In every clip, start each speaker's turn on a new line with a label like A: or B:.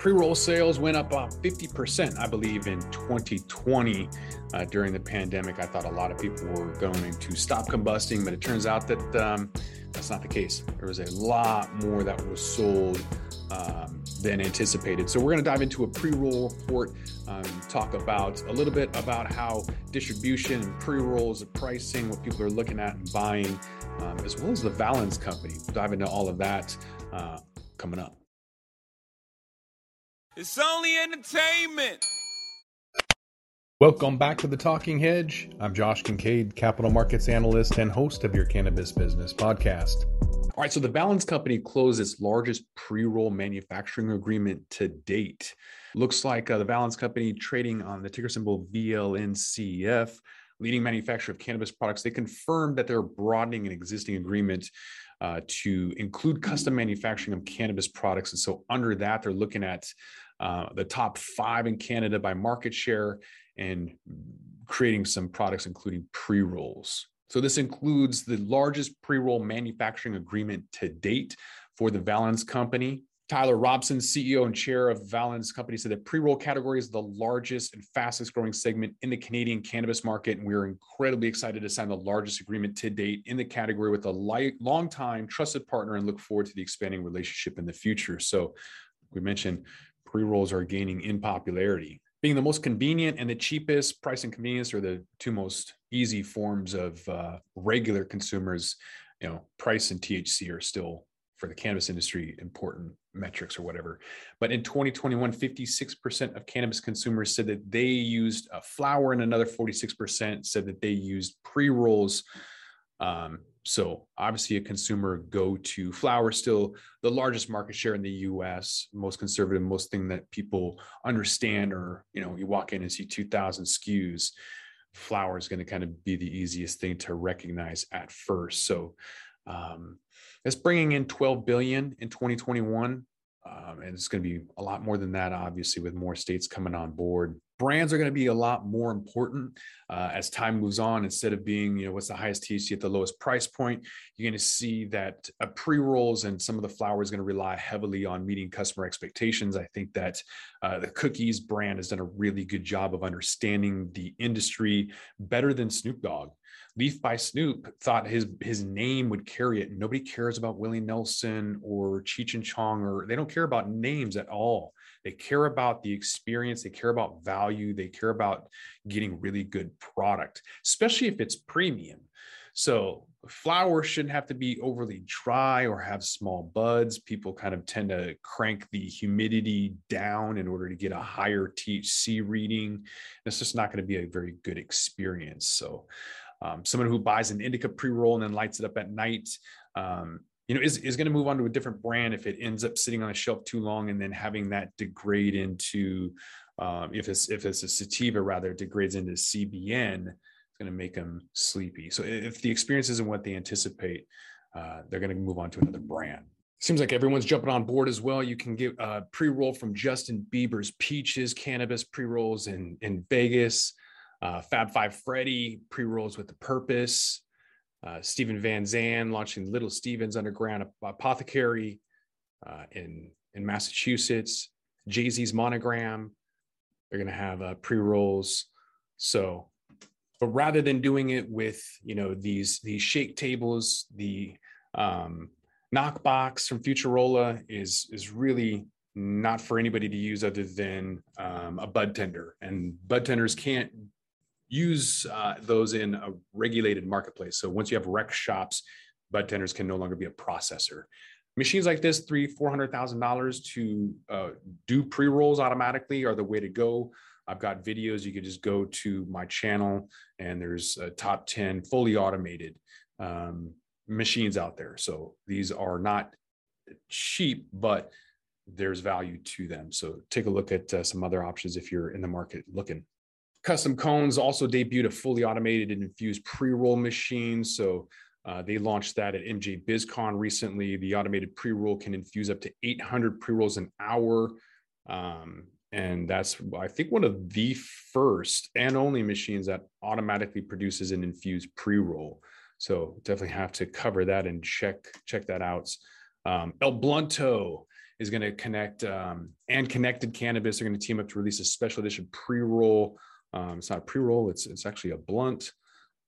A: Pre roll sales went up about 50%, I believe, in 2020 uh, during the pandemic. I thought a lot of people were going to stop combusting, but it turns out that um, that's not the case. There was a lot more that was sold um, than anticipated. So, we're going to dive into a pre roll report, um, talk about a little bit about how distribution and pre rolls, and pricing, what people are looking at and buying, um, as well as the Valens Company. Dive into all of that uh, coming up.
B: It's only entertainment.
A: Welcome back to the Talking Hedge. I'm Josh Kincaid, capital markets analyst and host of your cannabis business podcast. All right, so the Valens Company closed its largest pre roll manufacturing agreement to date. Looks like uh, the Valens Company trading on the ticker symbol VLNCF, leading manufacturer of cannabis products. They confirmed that they're broadening an existing agreement uh, to include custom manufacturing of cannabis products. And so, under that, they're looking at uh, the top five in Canada by market share and creating some products, including pre rolls. So, this includes the largest pre roll manufacturing agreement to date for the Valens Company. Tyler Robson, CEO and chair of Valens Company, said that pre-roll category is the largest and fastest growing segment in the Canadian cannabis market, and we are incredibly excited to sign the largest agreement to date in the category with a long-time trusted partner, and look forward to the expanding relationship in the future. So, we mentioned pre-rolls are gaining in popularity. Being the most convenient and the cheapest, price and convenience are the two most easy forms of uh, regular consumers. You know, price and THC are still for the cannabis industry important metrics or whatever. But in 2021, 56% of cannabis consumers said that they used a flower, and another 46% said that they used pre rolls. Um, so obviously, a consumer go to flower still the largest market share in the U.S. Most conservative, most thing that people understand, or you know, you walk in and see 2,000 SKUs. flower is going to kind of be the easiest thing to recognize at first. So um, it's bringing in 12 billion in 2021. Um, and it's going to be a lot more than that, obviously, with more states coming on board. Brands are going to be a lot more important uh, as time moves on. Instead of being, you know, what's the highest THC at the lowest price point, you're going to see that uh, pre rolls and some of the flower is going to rely heavily on meeting customer expectations. I think that uh, the Cookies brand has done a really good job of understanding the industry better than Snoop Dogg. Leaf by Snoop thought his his name would carry it. Nobody cares about Willie Nelson or Cheech and Chong, or they don't care about names at all. They care about the experience. They care about value. They care about getting really good product, especially if it's premium. So flowers shouldn't have to be overly dry or have small buds. People kind of tend to crank the humidity down in order to get a higher THC reading. It's just not going to be a very good experience. So um, someone who buys an indica pre-roll and then lights it up at night, um, you know, is, is going to move on to a different brand if it ends up sitting on a shelf too long and then having that degrade into, um, if it's if it's a sativa rather, degrades into CBN. It's going to make them sleepy. So if the experience isn't what they anticipate, uh, they're going to move on to another brand seems like everyone's jumping on board as well. You can get a pre-roll from Justin Bieber's Peaches cannabis pre-rolls in in Vegas uh, Fab Five Freddy pre rolls with the purpose. Uh, Steven Van Zandt launching Little Steven's Underground Apothecary uh, in in Massachusetts. Jay Z's Monogram. They're going to have uh, pre rolls. So, but rather than doing it with you know these these shake tables, the um, knockbox from Futurola is is really not for anybody to use other than um, a bud tender, and bud tenders can't use uh, those in a regulated marketplace. So once you have rec shops, bud tenders can no longer be a processor. Machines like this, three, four hundred thousand dollars to uh, do pre rolls automatically are the way to go. I've got videos. You can just go to my channel, and there's a top ten fully automated um, machines out there. So these are not cheap, but there's value to them. So take a look at uh, some other options if you're in the market looking. Custom Cones also debuted a fully automated and infused pre-roll machine. So uh, they launched that at MJ BizCon recently. The automated pre-roll can infuse up to 800 pre-rolls an hour. Um, and that's, I think, one of the first and only machines that automatically produces an infused pre-roll. So definitely have to cover that and check check that out. Um, El Blunto is going to connect um, and connected cannabis. They're going to team up to release a special edition pre roll. Um, it's not a pre roll; it's it's actually a blunt.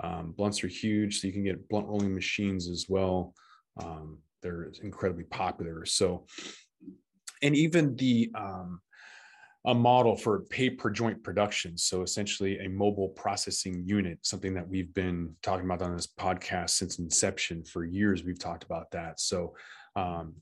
A: Um, blunts are huge, so you can get blunt rolling machines as well. Um, they're incredibly popular. So, and even the um, a model for pay per joint production. So essentially a mobile processing unit, something that we've been talking about on this podcast since inception for years. We've talked about that. So um,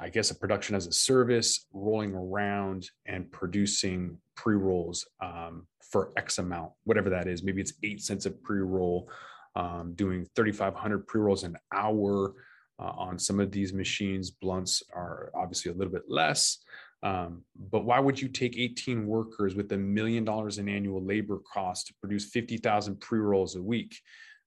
A: I guess a production as a service, rolling around and producing pre rolls um, for X amount, whatever that is. Maybe it's eight cents a pre roll, um, doing 3,500 pre rolls an hour uh, on some of these machines. Blunts are obviously a little bit less. Um, but why would you take 18 workers with a million dollars in annual labor cost to produce 50,000 pre rolls a week?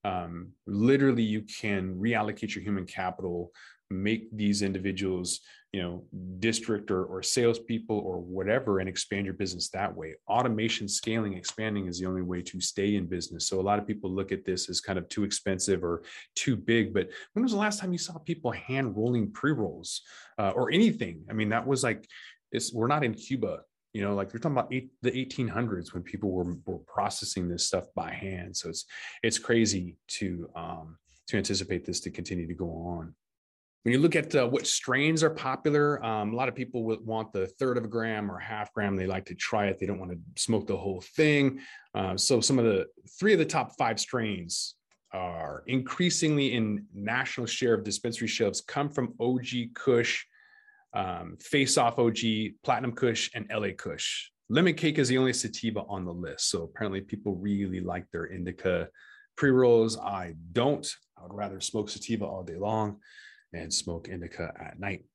A: Um, literally, you can reallocate your human capital, make these individuals, you know, district or, or salespeople or whatever, and expand your business that way. Automation, scaling, expanding is the only way to stay in business. So a lot of people look at this as kind of too expensive or too big. But when was the last time you saw people hand rolling pre rolls uh, or anything? I mean, that was like it's we're not in Cuba. You know, like you're talking about eight, the 1800s when people were, were processing this stuff by hand. So it's it's crazy to um, to anticipate this to continue to go on. When you look at uh, what strains are popular, um, a lot of people would want the third of a gram or half gram. They like to try it. They don't want to smoke the whole thing. Uh, so some of the three of the top five strains are increasingly in national share of dispensary shelves come from OG Kush, um, Face Off OG, Platinum Kush, and LA Kush. Lemon Cake is the only sativa on the list. So apparently people really like their indica pre rolls. I don't. I would rather smoke sativa all day long and smoke indica at night.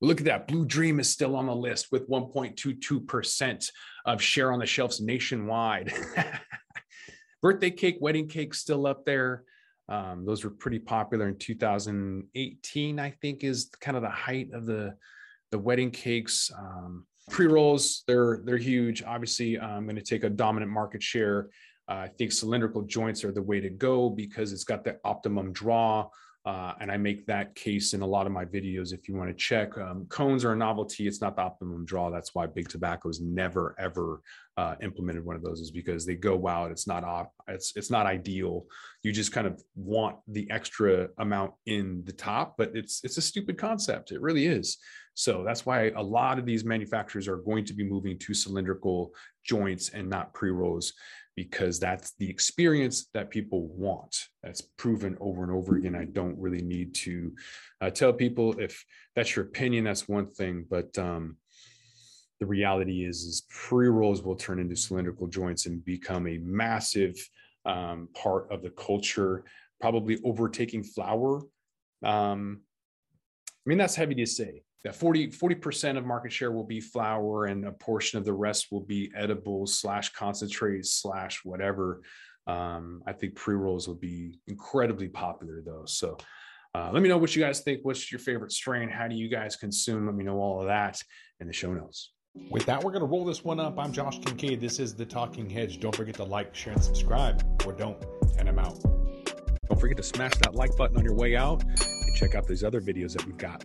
A: Look at that. Blue Dream is still on the list with 1.22% of share on the shelves nationwide. Birthday cake, wedding cake still up there. Um, those were pretty popular in 2018, I think, is kind of the height of the the wedding cakes. Um, Pre rolls, they're they're huge. Obviously, I'm going to take a dominant market share. Uh, I think cylindrical joints are the way to go because it's got the optimum draw. Uh, and I make that case in a lot of my videos. If you want to check, um, cones are a novelty. It's not the optimum draw. That's why Big Tobacco has never ever uh, implemented one of those, is because they go out. It's not op- it's it's not ideal. You just kind of want the extra amount in the top, but it's it's a stupid concept. It really is. So that's why a lot of these manufacturers are going to be moving to cylindrical joints and not pre rolls because that's the experience that people want. That's proven over and over again. I don't really need to uh, tell people if that's your opinion, that's one thing, but um, the reality is, is pre rolls will turn into cylindrical joints and become a massive um, part of the culture, probably overtaking flower. Um, I mean, that's heavy to say that 40 percent of market share will be flower and a portion of the rest will be edibles slash concentrates slash whatever um, i think pre-rolls will be incredibly popular though so uh, let me know what you guys think what's your favorite strain how do you guys consume let me know all of that in the show notes
C: with that, we're going to roll this one up. I'm Josh Kincaid. This is The Talking Hedge. Don't forget to like, share, and subscribe, or don't, and I'm out.
A: Don't forget to smash that like button on your way out and check out these other videos that we've got.